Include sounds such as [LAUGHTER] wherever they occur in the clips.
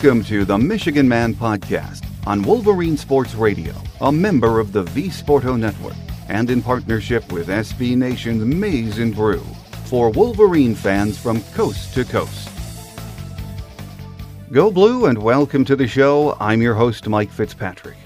Welcome to the Michigan Man Podcast on Wolverine Sports Radio, a member of the V Sporto Network, and in partnership with SB Nation's Maize and Brew for Wolverine fans from coast to coast. Go Blue and welcome to the show. I'm your host, Mike Fitzpatrick.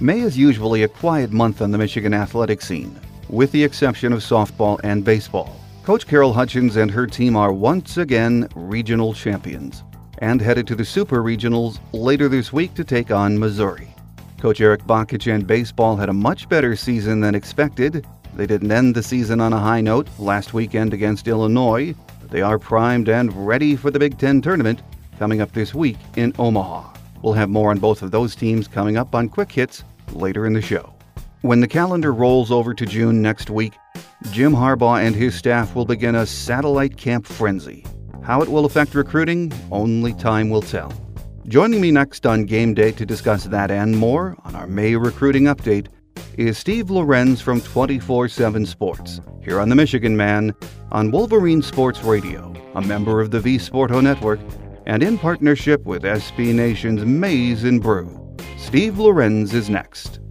May is usually a quiet month on the Michigan athletic scene, with the exception of softball and baseball. Coach Carol Hutchins and her team are once again regional champions and headed to the Super Regionals later this week to take on Missouri. Coach Erik Bakich and baseball had a much better season than expected. They didn't end the season on a high note last weekend against Illinois, but they are primed and ready for the Big Ten tournament coming up this week in Omaha. We'll have more on both of those teams coming up on Quick Hits later in the show. When the calendar rolls over to June next week, Jim Harbaugh and his staff will begin a satellite camp frenzy. How it will affect recruiting, only time will tell. Joining me next on game day to discuss that and more on our May recruiting update is Steve Lorenz from 24 7 Sports, here on the Michigan Man on Wolverine Sports Radio, a member of the V Sporto Network, and in partnership with SB Nation's Maize and Brew. Steve Lorenz is next.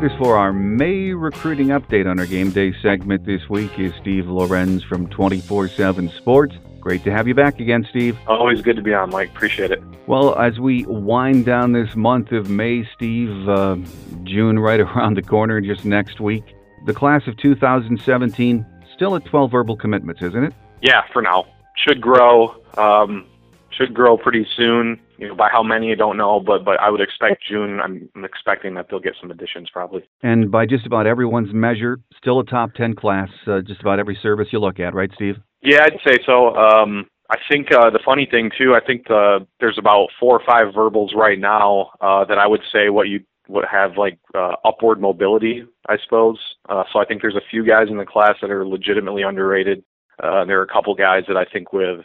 With us for our May recruiting update on our game day segment this week is Steve Lorenz from 24 7 Sports. Great to have you back again, Steve. Always good to be on, Mike. Appreciate it. Well, as we wind down this month of May, Steve, uh, June right [LAUGHS] around the corner, just next week, the class of 2017 still at 12 verbal commitments, isn't it? Yeah, for now. Should grow. Um, should grow pretty soon. You know, by how many I don't know, but but I would expect June. I'm, I'm expecting that they'll get some additions probably. And by just about everyone's measure, still a top ten class. Uh, just about every service you look at, right, Steve? Yeah, I'd say so. Um, I think uh, the funny thing too, I think the, there's about four or five verbals right now uh, that I would say what you would have like uh, upward mobility, I suppose. Uh, so I think there's a few guys in the class that are legitimately underrated. Uh, there are a couple guys that I think with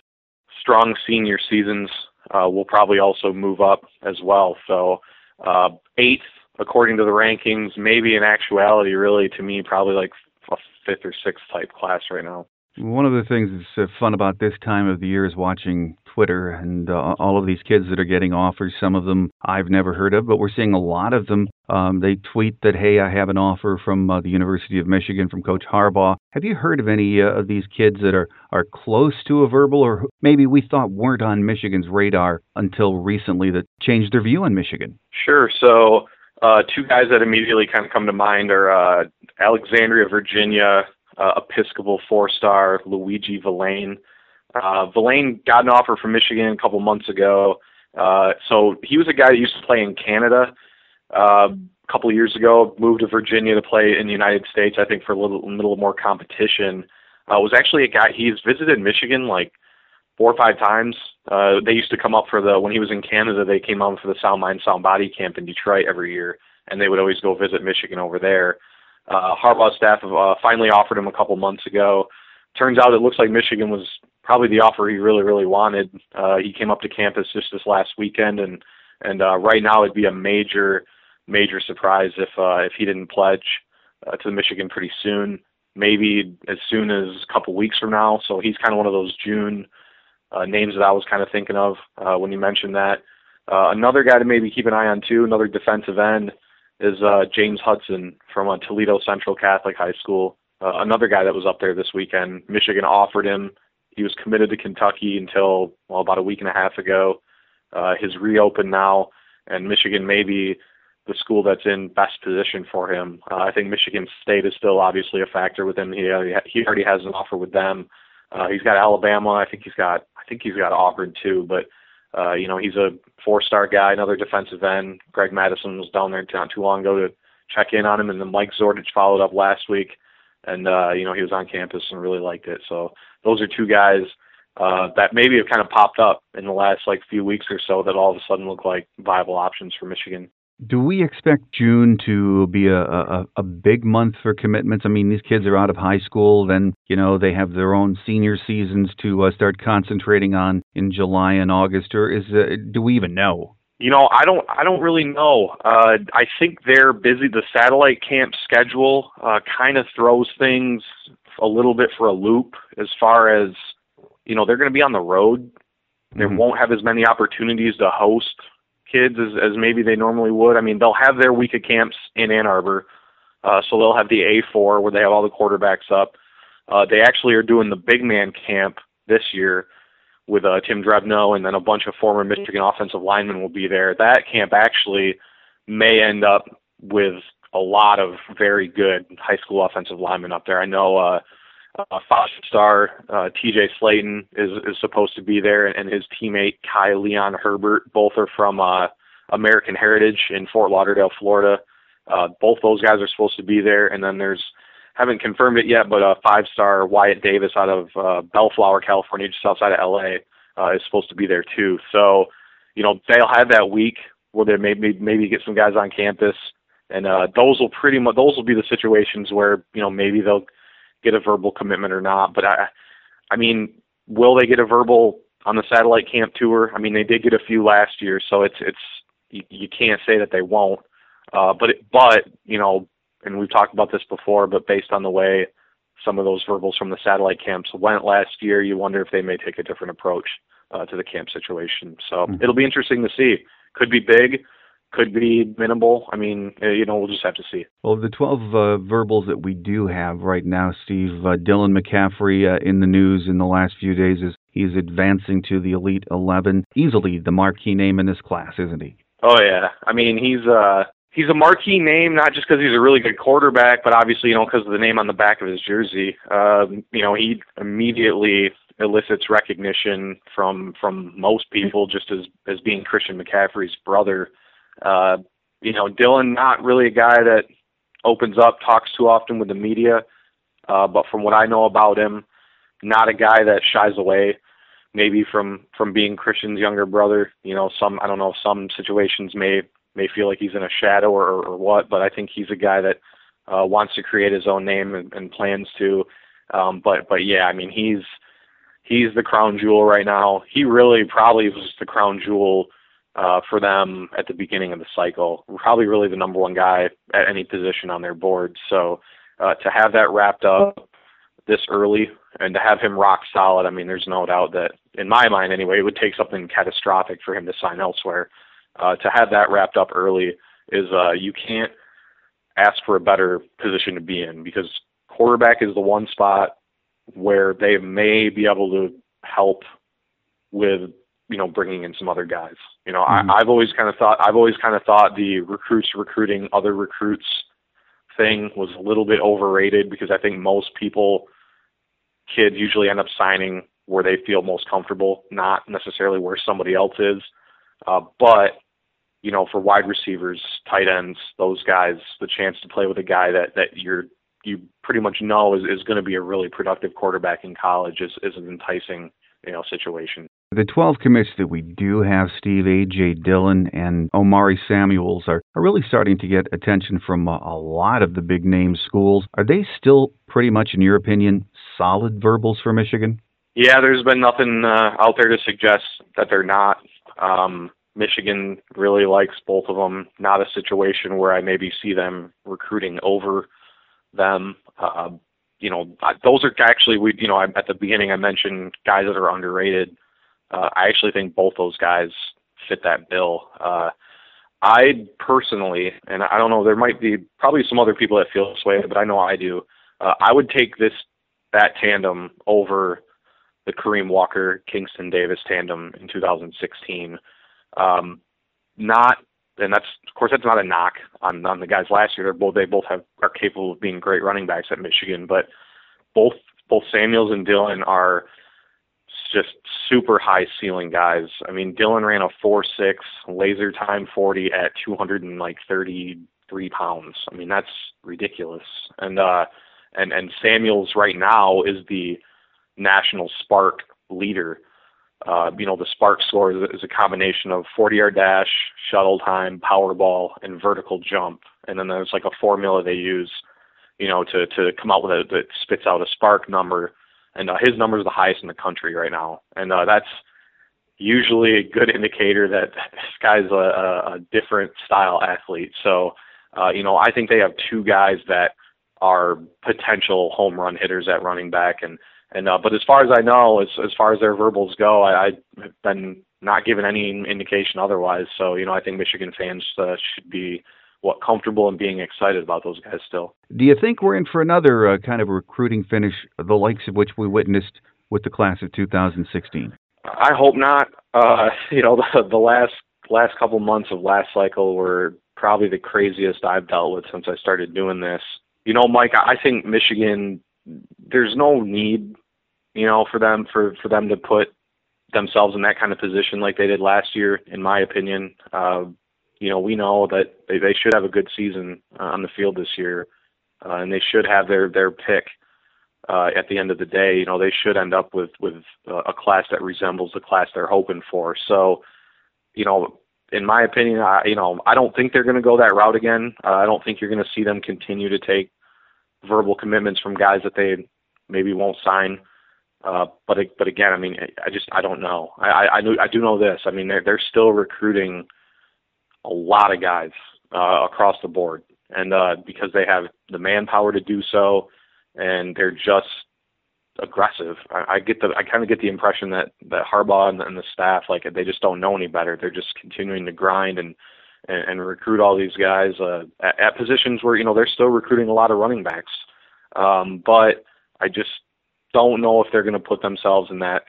strong senior seasons uh, will probably also move up as well. So uh, eighth, according to the rankings, maybe in actuality, really to me, probably like a fifth or sixth type class right now. One of the things that's fun about this time of the year is watching Twitter and uh, all of these kids that are getting offers. Some of them I've never heard of, but we're seeing a lot of them. Um, they tweet that, hey, I have an offer from uh, the University of Michigan from Coach Harbaugh. Have you heard of any uh, of these kids that are, are close to a verbal or maybe we thought weren't on Michigan's radar until recently that changed their view on Michigan? Sure. So, uh, two guys that immediately kind of come to mind are uh, Alexandria, Virginia, uh, Episcopal four star Luiji Vilain. Uh, Vilain got an offer from Michigan a couple months ago. Uh, so he was a guy that used to play in Canada uh, a couple years ago, moved to Virginia to play in the United States, I think for a little, little more competition. Uh, was actually a guy, he's visited Michigan like four or five times. Uh, they used to come up for the, when he was in Canada, they came out for the Sound Mind, Sound Body camp in Detroit every year, and they would always go visit Michigan over there. Uh, Harbaugh's staff uh, finally offered him a couple months ago. Turns out it looks like Michigan was probably the offer he really, really wanted. Uh, he came up to campus just this last weekend, and and uh, right now it'd be a major, major surprise if uh, if he didn't pledge uh, to Michigan pretty soon. Maybe as soon as a couple weeks from now. So he's kind of one of those June uh, names that I was kind of thinking of uh, when you mentioned that. Uh, another guy to maybe keep an eye on too, another defensive end is uh, James Hudson from uh, Toledo Central Catholic High School. Uh, another guy that was up there this weekend. Michigan offered him. He was committed to Kentucky until well about a week and a half ago. Uh, his reopened now, and Michigan may be the school that's in best position for him. Uh, I think Michigan State is still obviously a factor with him. He he already has an offer with them. Uh, he's got Alabama. I think he's got I think he's got Auburn too. But uh, you know, he's a four-star guy, another defensive end. Greg Mattison was down there not too long ago to check in on him, and then Mike Zordich followed up last week, and uh, you know he was on campus and really liked it. So those are two guys uh, that maybe have kind of popped up in the last like few weeks or so that all of a sudden look like viable options for Michigan. Do we expect June to be a, a, a big month for commitments? I mean, these kids are out of high school, then, you know, they have their own senior seasons to uh, start concentrating on in July and August, or is uh, do we even know? You know, I don't. I don't really know. Uh, I think they're busy. The satellite camp schedule uh, kind of throws things a little bit for a loop as far as you know they're going to be on the road. They mm-hmm. won't have as many opportunities to host kids as, as maybe they normally would. I mean, they'll have their week of camps in Ann Arbor, uh, so they'll have the A4 where they have all the quarterbacks up. Uh, they actually are doing the big man camp this year with uh, Tim Drevno, and then a bunch of former Michigan offensive linemen will be there. That camp actually may end up with a lot of very good high school offensive linemen up there. I know uh, uh, five star uh, TJ Slaton is is supposed to be there, and his teammate Kai Leon Herbert. Both are from uh, American Heritage in Fort Lauderdale, Florida. Uh, both those guys are supposed to be there, and then there's haven't confirmed it yet, but a five star Wyatt Davis out of uh, Bellflower, California, just outside of LA, uh, is supposed to be there too. So, you know, they'll have that week where they maybe maybe get some guys on campus, and uh, those will pretty much those will be the situations where you know maybe they'll get a verbal commitment or not. But I, I mean, will they get a verbal on the satellite camp tour? I mean, they did get a few last year, so it's it's you, you can't say that they won't. Uh, but it, but you know, and we've talked about this before, but based on the way some of those verbals from the satellite camps went last year, you wonder if they may take a different approach uh, to the camp situation. So mm-hmm. it'll be interesting to see. Could be big could be minimal. I mean, uh, you know, we'll just have to see. Well, the 12 uh, verbals that we do have right now, Steve, uh, Dylan McCaffrey uh, in the news in the last few days is he's advancing to the Elite 11. Easily the marquee name in this class, isn't he? Oh yeah, I mean he's uh he's a marquee name not just because he's a really good quarterback, but obviously you know because of the name on the back of his jersey. Um, you know he immediately elicits recognition from from most people just as as being Christian McCaffrey's brother. Uh, you know, Dylan, not really a guy that opens up, talks too often with the media, uh, but from what I know about him, not a guy that shies away. Maybe from from being Christian's younger brother, you know, some I don't know, some situations may may feel like he's in a shadow or, or what, but I think he's a guy that uh, wants to create his own name and, and plans to. Um, but but yeah, I mean he's he's the crown jewel right now. He really probably was the crown jewel uh, for them at the beginning of the cycle. Probably really the number one guy at any position on their board. So uh, to have that wrapped up this early and to have him rock solid, I mean, there's no doubt that, in my mind anyway, it would take something catastrophic for him to sign elsewhere. Uh, to have that wrapped up early is uh, you can't ask for a better position to be in because quarterback is the one spot where they may be able to help with you know bringing in some other guys. You know, mm-hmm. I, I've always kind of thought I've always kind of thought the recruits recruiting other recruits thing was a little bit overrated because I think most people kids usually end up signing where they feel most comfortable, not necessarily where somebody else is. Uh, but you know, for wide receivers, tight ends, those guys, the chance to play with a guy that that you're you pretty much know is, is going to be a really productive quarterback in college is, is an enticing you know situation. The 12 commits that we do have, Steve, A.J. Dillon, and O'Maury Samuels, are, are really starting to get attention from a, a lot of the big name schools. Are they still pretty much, in your opinion, solid verbals for Michigan? Yeah, there's been nothing uh, out there to suggest that they're not. Um, Michigan really likes both of them. Not a situation where I maybe see them recruiting over them. Uh, you know, those are actually we. You know, at the beginning I mentioned guys that are underrated. Uh, I actually think both those guys fit that bill. Uh, I personally, and I don't know, there might be probably some other people that feel this way, but I know I do. Uh, I would take this that tandem over the Kareem Walker Kingston Davis tandem in 2016. Um, not, and that's of course that's not a knock on on the guys last year. They're both they both have are capable of being great running backs at Michigan, but both both Samuels and Dillon are just super high ceiling guys. I mean, Dillon ran a four six laser time forty at two hundred and like thirty three pounds. I mean, that's ridiculous. And uh, and and Samuels right now is the national SPARQ leader. uh, you know, the SPARQ score is, is a combination of 40-yard dash, shuttle time, power ball, and vertical jump. And then there's like a formula they use, you know, to to come out with a that spits out a SPARQ number. And uh, his number is the highest in the country right now, and uh, that's usually a good indicator that this guy's a, a, different style athlete. So, uh, you know, I think they have two guys that are potential home run hitters at running back, and and uh, but as far as I know, as as far as their verbals go, I, I've been not given any indication otherwise. So you know, I think Michigan fans uh, should be what comfortable and being excited about those guys still. Do you think we're in for another uh, kind of recruiting finish, the likes of which we witnessed with the class of 2016? I hope not. Uh, [LAUGHS] you know, [LAUGHS] the, the last last couple months of last cycle were probably the craziest I've dealt with since I started doing this. You know, Mike, I think Michigan. There's no need you know, for them for for them to put themselves in that kind of position like they did last year, in my opinion. Uh, you know, we know that they, they should have a good season uh, on the field this year, uh, and they should have their their pick uh, at the end of the day. You know, they should end up with with uh, a class that resembles the class they're hoping for. So, you know, in my opinion, I you know I don't think they're going to go that route again. Uh, I don't think you're going to see them continue to take verbal commitments from guys that they maybe won't sign. Uh, but but again, I mean, I just I don't know. I I, knew, I do know this. I mean, they're they're still recruiting a lot of guys uh, across the board, and uh, because they have the manpower to do so, and they're just aggressive. I, I get the I kind of get the impression that that Harbaugh and, and the staff like they just don't know any better. They're just continuing to grind and and, and recruit all these guys uh, at, at positions where you know they're still recruiting a lot of running backs. Um, but I just don't know if they're going to put themselves in that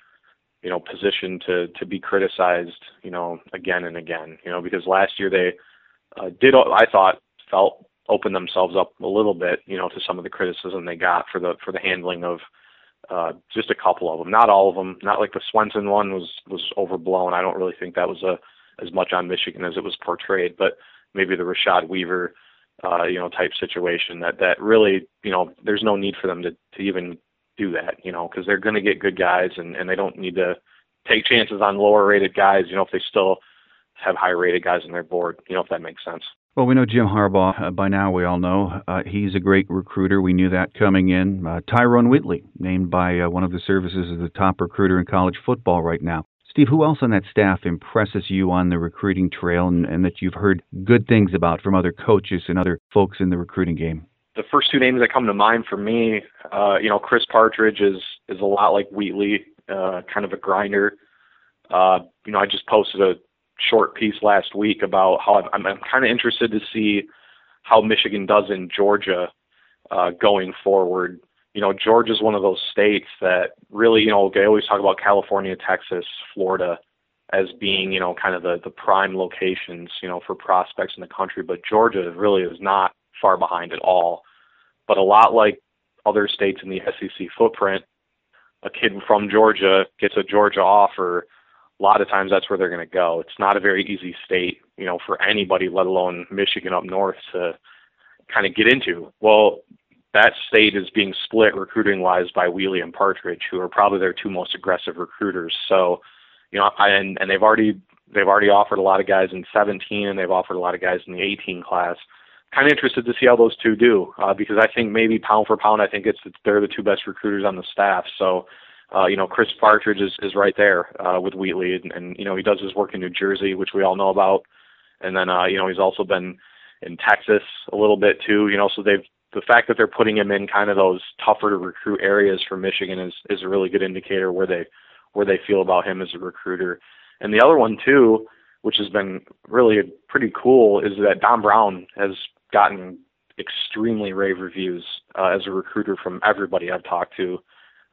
you know position to to be criticized you know again and again you know because last year they uh, did I thought felt open themselves up a little bit you know to some of the criticism they got for the for the handling of uh, just a couple of them. Not all of them. Not like the Swenson one was was overblown. I don't really think that was a as much on Michigan as it was portrayed but maybe the Rashad Weaver uh, you know type situation that that really you know there's no need for them to to even do that, you know, because they're going to get good guys and, and they don't need to take chances on lower rated guys, you know, if they still have high rated guys on their board, you know, if that makes sense. Well, we know Jim Harbaugh. Uh, by now, we all know uh, he's a great recruiter. We knew that coming in. Uh, Tyrone Wheatley, named by uh, one of the services as the top recruiter in college football right now. Steve, who else on that staff impresses you on the recruiting trail and, and that you've heard good things about from other coaches and other folks in the recruiting game? The first two names that come to mind for me, uh, you know, Chris Partridge is is a lot like Wheatley, uh, kind of a grinder. Uh, you know, I just posted a short piece last week about how I'm, I'm kind of interested to see how Michigan does in Georgia uh, going forward. You know, Georgia is one of those states that really, you know, they always talk about California, Texas, Florida as being, you know, kind of the the prime locations, you know, for prospects in the country, but Georgia really is not far behind at all. But a lot like other states in the SEC footprint, a kid from Georgia gets a Georgia offer. A lot of times that's where they're going to go. It's not a very easy state, you know, for anybody, let alone Michigan up north, to kind of get into. Well, that state is being split recruiting wise by Wheatley and Partridge, who are probably their two most aggressive recruiters. So, you know, and and they've already they've already offered a lot of guys in 17, and they've offered a lot of guys in the 18 class kind of interested to see how those two do uh, because I think maybe pound for pound, I think it's, they're the two best recruiters on the staff. So, uh, you know, Chris Partridge is, is right there uh, with Wheatley, and, and you know he does his work in New Jersey, which we all know about, and then uh, you know he's also been in Texas a little bit too. You know, so they've the fact that they're putting him in kind of those tougher to recruit areas for Michigan is is a really good indicator where they where they feel about him as a recruiter. And the other one too, which has been really pretty cool, is that Don Brown has gotten extremely rave reviews uh, as a recruiter from everybody I've talked to.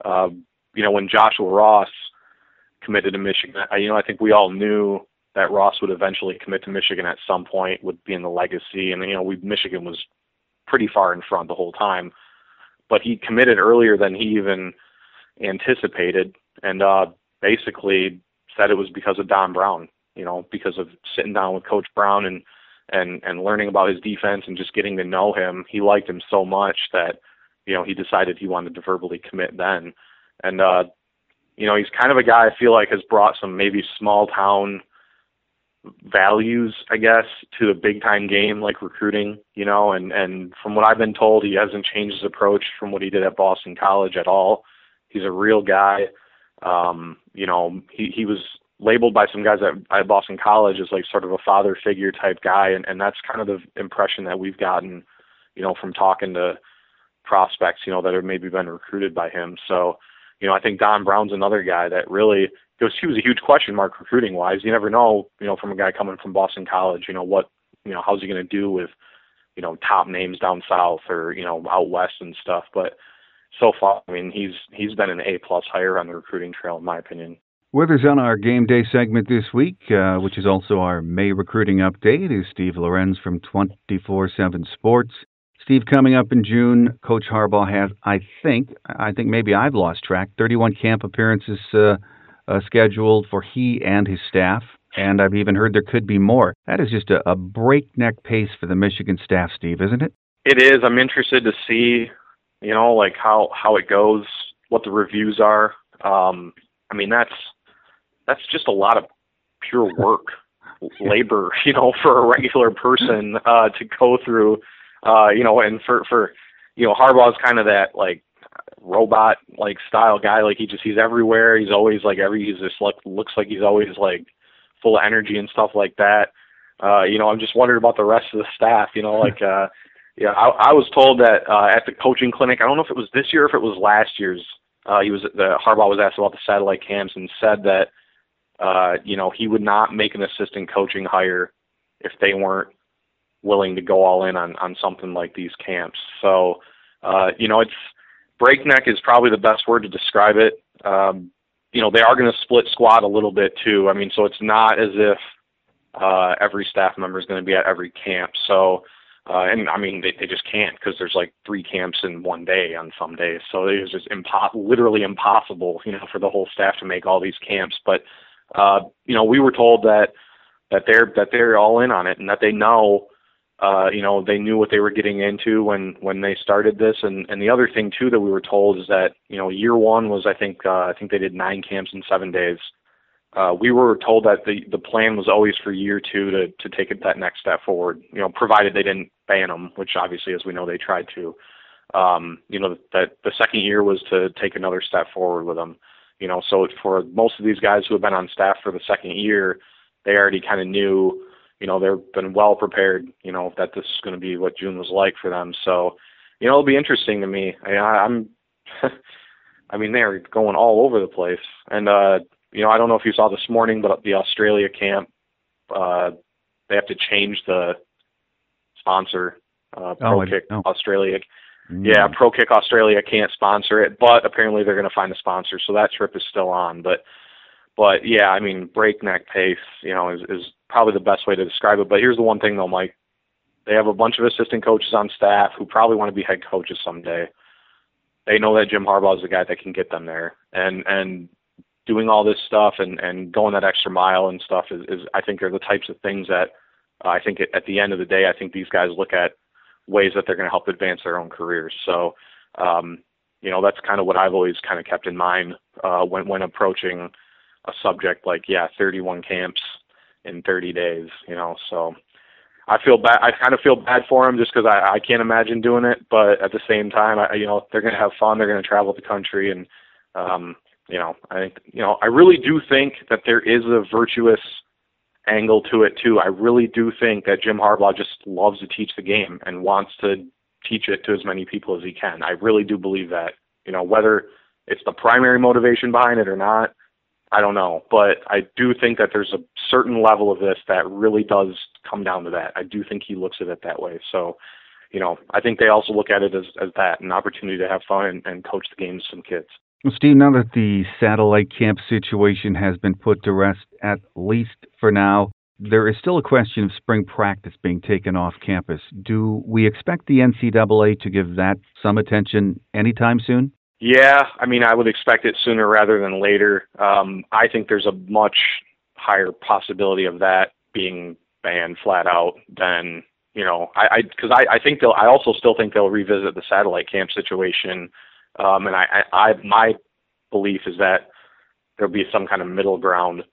Uh, you know, when Joshua Ross committed to Michigan, I, you know, I think we all knew that Ross would eventually commit to Michigan at some point, would be in the legacy, and you know, we Michigan was pretty far in front the whole time, but he committed earlier than he even anticipated, and uh, basically said it was because of Don Brown. You know, because of sitting down with Coach Brown and and and learning about his defense and just getting to know him, he liked him so much that you know he decided he wanted to verbally commit then. And uh, you know, he's kind of a guy I feel like has brought some maybe small town values, I guess, to the big time game like recruiting, you know, and and from what I've been told, he hasn't changed his approach from what he did at Boston College at all. He's a real guy. Um, you know, he he was labeled by some guys at, at Boston College as like sort of a father figure type guy, and and that's kind of the impression that we've gotten, you know, from talking to prospects, you know, that have maybe been recruited by him. So, you know, I think Don Brown's another guy that really because he was a huge question mark recruiting wise. You never know, you know, from a guy coming from Boston College, you know, what you know, how's he gonna do with, you know, top names down south or, you know, out west and stuff. But so far, I mean, he's he's been an A plus hire on the recruiting trail, in my opinion. With us on our game day segment this week, uh, which is also our May recruiting update, is Steve Lorenz from 24 7 Sports. Steve, coming up in June, Coach Harbaugh has, I think, I think maybe I've lost track, 31 camp appearances uh, uh, scheduled for he and his staff, and I've even heard there could be more. That is just a, a breakneck pace for the Michigan staff, Steve, isn't it? It is. I'm interested to see, you know, like how how it goes, what the reviews are. Um, I mean, that's that's just a lot of pure [LAUGHS] work, labor, you know, [LAUGHS] for a regular person [LAUGHS] uh, to go through, uh, you know, and for for you know, Harbaugh's kind of that like robot like style guy. Like he just he's everywhere. He's always like every he's just like looks like he's always like full of energy and stuff like that. Uh, you know, I'm just wondering about the rest of the staff. You know, like uh, yeah, I, I was told that uh, at the coaching clinic. I don't know if it was this year or if it was last year's. Uh, he was the Harbaugh was asked about the satellite camps and said that uh, you know, he would not make an assistant coaching hire if they weren't willing to go all in on on something like these camps. So, uh, you know, it's breakneck is probably the best word to describe it. Um, you know, they are going to split squad a little bit too. I mean, so it's not as if uh, every staff member is going to be at every camp. So, uh, and I mean, they, they just can't because there's like three camps in one day on some days. So it is just impo- literally impossible, you know, for the whole staff to make all these camps. But uh, you know, we were told that that they're that they're all in on it and that they know uh, you know, they knew what they were getting into when when they started this. And and the other thing too that we were told is that you know year one was I think uh, I think they did nine camps in seven days. Uh, we were told that the the plan was always for year two to to take it that next step forward. You know, provided they didn't ban them, which obviously, as we know, they tried to. Um, you know, that the second year was to take another step forward with them. You know, so for most of these guys who have been on staff for the second year, they already kind of knew, you know, they've been well prepared, you know, that this is going to be what June was like for them. So, you know, it'll be interesting to me. I, I'm, [LAUGHS] I mean, they're going all over the place. And, uh, you know, I don't know if you saw this morning, but the Australia camp, uh, they have to change the sponsor, uh, Pro oh, Kick Australia. Mm. Yeah, Pro Kick Australia can't sponsor it, but apparently they're going to find a sponsor, so that trip is still on. But but yeah, I mean breakneck pace, you know, is is probably the best way to describe it. But here's the one thing though, Mike. They have a bunch of assistant coaches on staff who probably want to be head coaches someday. They know that Jim Harbaugh is the guy that can get them there, and and doing all this stuff and and going that extra mile and stuff is, is I think are the types of things that uh, I think at the end of the day, I think these guys look at ways that they're going to help advance their own careers. So, um, you know, that's kind of what I've always kind of kept in mind uh, when when approaching a subject like yeah, 31 camps in 30 days. You know, so I feel bad. I kind of feel bad for them just because I, I can't imagine doing it. But at the same time, I, you know, they're going to have fun. They're going to travel the country, and um, you know, I you know, I really do think that there is a virtuous angle to it too. I really do think that Jim Harbaugh just loves to teach the game and wants to teach it to as many people as he can. I really do believe that. You know, whether it's the primary motivation behind it or not, I don't know. But I do think that there's a certain level of this that really does come down to that. I do think he looks at it that way. So, you know, I think they also look at it as, as that, an opportunity to have fun and, and coach the game to some kids. Steve, now that the satellite camp situation has been put to rest, at least for now, there is still a question of spring practice being taken off campus. Do we expect the NCAA to give that some attention anytime soon? Yeah, I mean, I would expect it sooner rather than later. Um, I think there's a much higher possibility of that being banned flat out than you know. I because I, I, I think they'll. I also still think they'll revisit the satellite camp situation um, and I, I, I, my belief is that there'll be some kind of middle ground,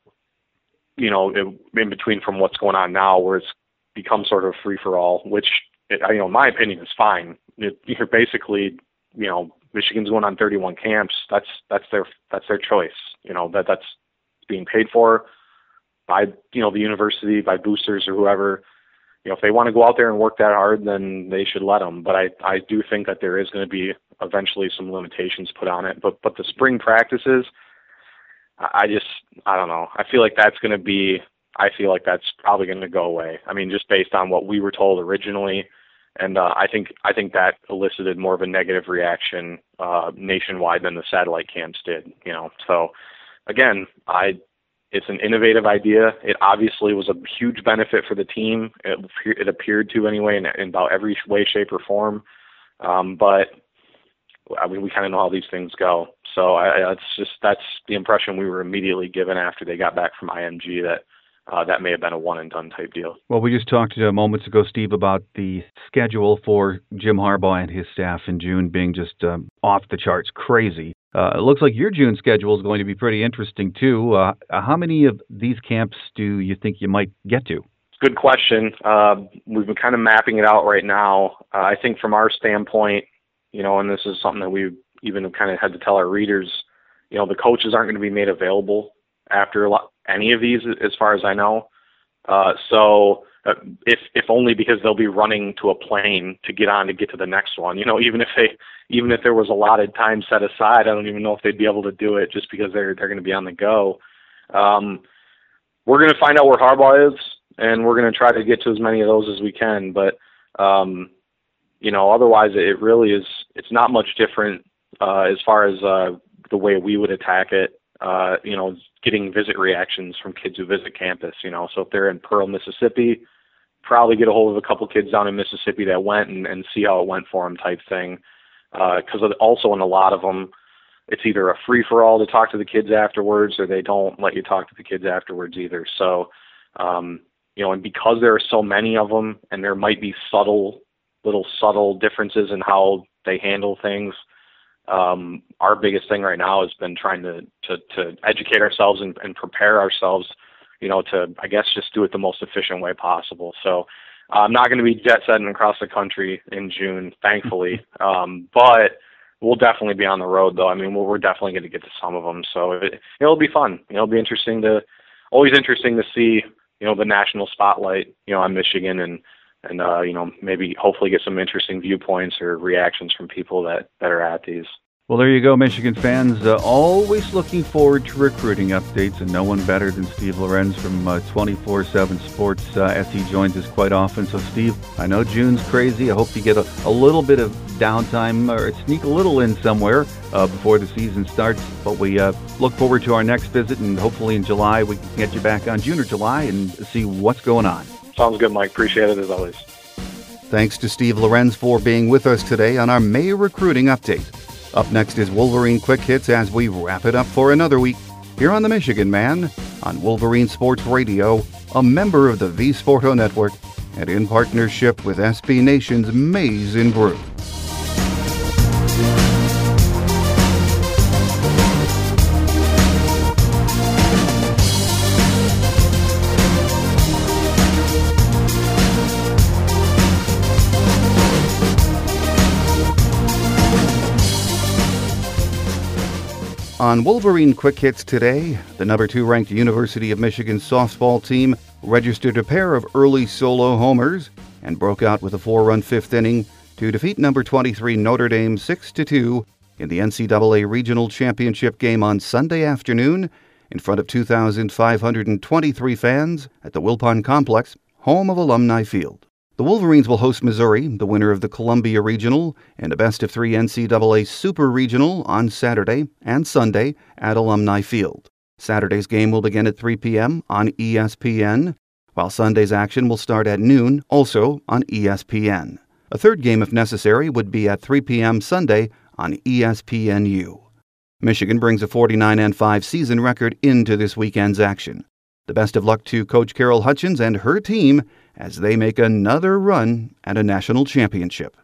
you know, in, in between from what's going on now, where it's become sort of free for all, which it, you know, in my opinion, is fine. It, you're basically, you know, Michigan's going on 31 camps. That's that's their that's their choice. You know that that's being paid for by you know the university, by boosters or whoever. You know, if they want to go out there and work that hard, then they should let them. But I I do think that there is going to be eventually some limitations put on it. But but the spring practices, I just I don't know. I feel like that's going to be. I feel like that's probably going to go away. I mean, just based on what we were told originally and uh, I think I think that elicited more of a negative reaction uh, nationwide than the satellite camps did. You know, so again, I it's an innovative idea. It obviously was a huge benefit for the team. It, it appeared to anyway in, in about every way, shape, or form. Um, but I mean, we kind of know how these things go. So I, that's just that's the impression we were immediately given after they got back from IMG that uh, that may have been a one and done type deal. Well, we just talked uh, moments ago, Steve, about the schedule for Jim Harbaugh and his staff in June being just um, off the charts crazy. Uh, it looks like your June schedule is going to be pretty interesting too. Uh, how many of these camps do you think you might get to? Good question. Uh, we've been kind of mapping it out right now. Uh, I think from our standpoint, you know, and this is something that we even kind of had to tell our readers, you know, the coaches aren't going to be made available after a lot, any of these, as far as I know. Uh, so uh, if if only because they'll be running to a plane to get on to get to the next one. You know, even if they even if there was allotted time set aside, I don't even know if they'd be able to do it just because they're they're going to be on the go. Um, we're going to find out where Harbaugh is, and we're going to try to get to as many of those as we can. But um, you know, otherwise, it really is. It's not much different uh, as far as uh, the way we would attack it uh, you know, getting visit reactions from kids who visit campus, you know. So if they're in Pearl, Mississippi, probably get a hold of a couple kids down in Mississippi that went and, and see how it went for them type thing. Because uh, also in a lot of them, it's either a free for all to talk to the kids afterwards, or they don't let you talk to the kids afterwards either. So, um, you know, and because there are so many of them, and there might be subtle, little subtle differences in how they handle things um, our biggest thing right now has been trying to to, to educate ourselves and, and prepare ourselves, you know, to I guess just do it the most efficient way possible. So I'm not going to be jet setting across the country in June, thankfully, [LAUGHS] um, but we'll definitely be on the road though. I mean, we're, we're definitely going to get to some of them, so it, it'll be fun. It'll be interesting to always interesting to see you know the national spotlight you know on Michigan and and uh, you know maybe hopefully get some interesting viewpoints or reactions from people that that are at these. Well, there you go, Michigan fans. Uh, always looking forward to recruiting updates, and no one better than Steve Lorenz from uh, 24 7 Sports uh, as he joins us quite often. So, Steve, I know June's crazy. I hope you get a, a little bit of downtime or sneak a little in somewhere uh, before the season starts. But we uh, look forward to our next visit, and hopefully in July we can get you back on June or July and see what's going on. Sounds good, Mike. Appreciate it as always. Thanks to Steve Lorenz for being with us today on our May recruiting update. Up next is Wolverine Quick Hits as we wrap it up for another week here on the Michigan Man on Wolverine Sports Radio, a member of the V Sporto Network, and in partnership with SB Nation's Maize n Brew. On Wolverine Quick Hits today, the number two ranked University of Michigan softball team registered a pair of early solo homers and broke out with a four run fifth inning to defeat number 23 Notre Dame 6 2 in the NCAA Regional Championship game on Sunday afternoon in front of 2,523 fans at the Wilpon Complex, home of Alumni Field. The Wolverines will host Missouri, the winner of the Columbia Regional and a best of three NCAA Super Regional, on Saturday and Sunday at Alumni Field. Saturday's game will begin at 3 p.m. on ESPN, while Sunday's action will start at noon, also on ESPN. A third game, if necessary, would be at 3 p.m. Sunday on ESPNU. Michigan brings a 49 5 season record into this weekend's action. The best of luck to Coach Carol Hutchins and her team as they make another run at a national championship.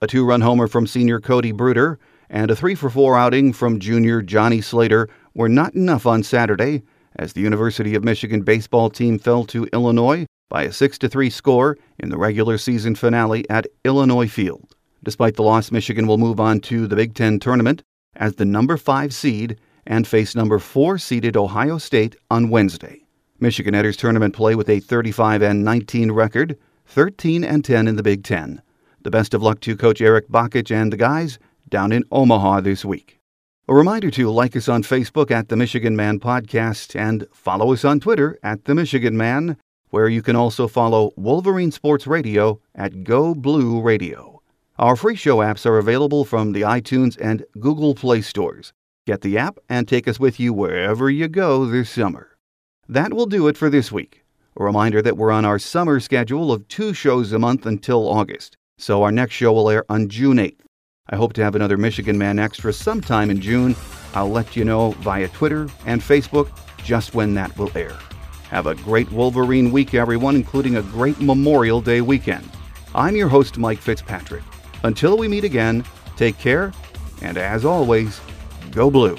A two run homer from senior Cody Bruder and a 3 for 4 outing from junior Johnny Slater were not enough on Saturday as the University of Michigan baseball team fell to Illinois by a 6 3 score in the regular season finale at Illinois Field. Despite the loss, Michigan will move on to the Big Ten tournament as the number 5 seed and face number 4 seeded Ohio State on Wednesday. Michigan enters tournament play with a 35 and 19 record, 13 and 10 in the Big Ten. The best of luck to Coach Erik Bakich and the guys down in Omaha this week. A reminder to like us on Facebook at the Michigan Man Podcast and follow us on Twitter at the Michigan Man, where you can also follow Wolverine Sports Radio at Go Blue Radio. Our free show apps are available from the iTunes and Google Play stores. Get the app and take us with you wherever you go this summer. That will do it for this week. A reminder that we're on our summer schedule of two shows a month until August, so our next show will air on June 8th. I hope to have another Michigan Man Extra sometime in June. I'll let you know via Twitter and Facebook just when that will air. Have a great Wolverine week, everyone, including a great Memorial Day weekend. I'm your host, Mike Fitzpatrick. Until we meet again, take care, and as always, go blue.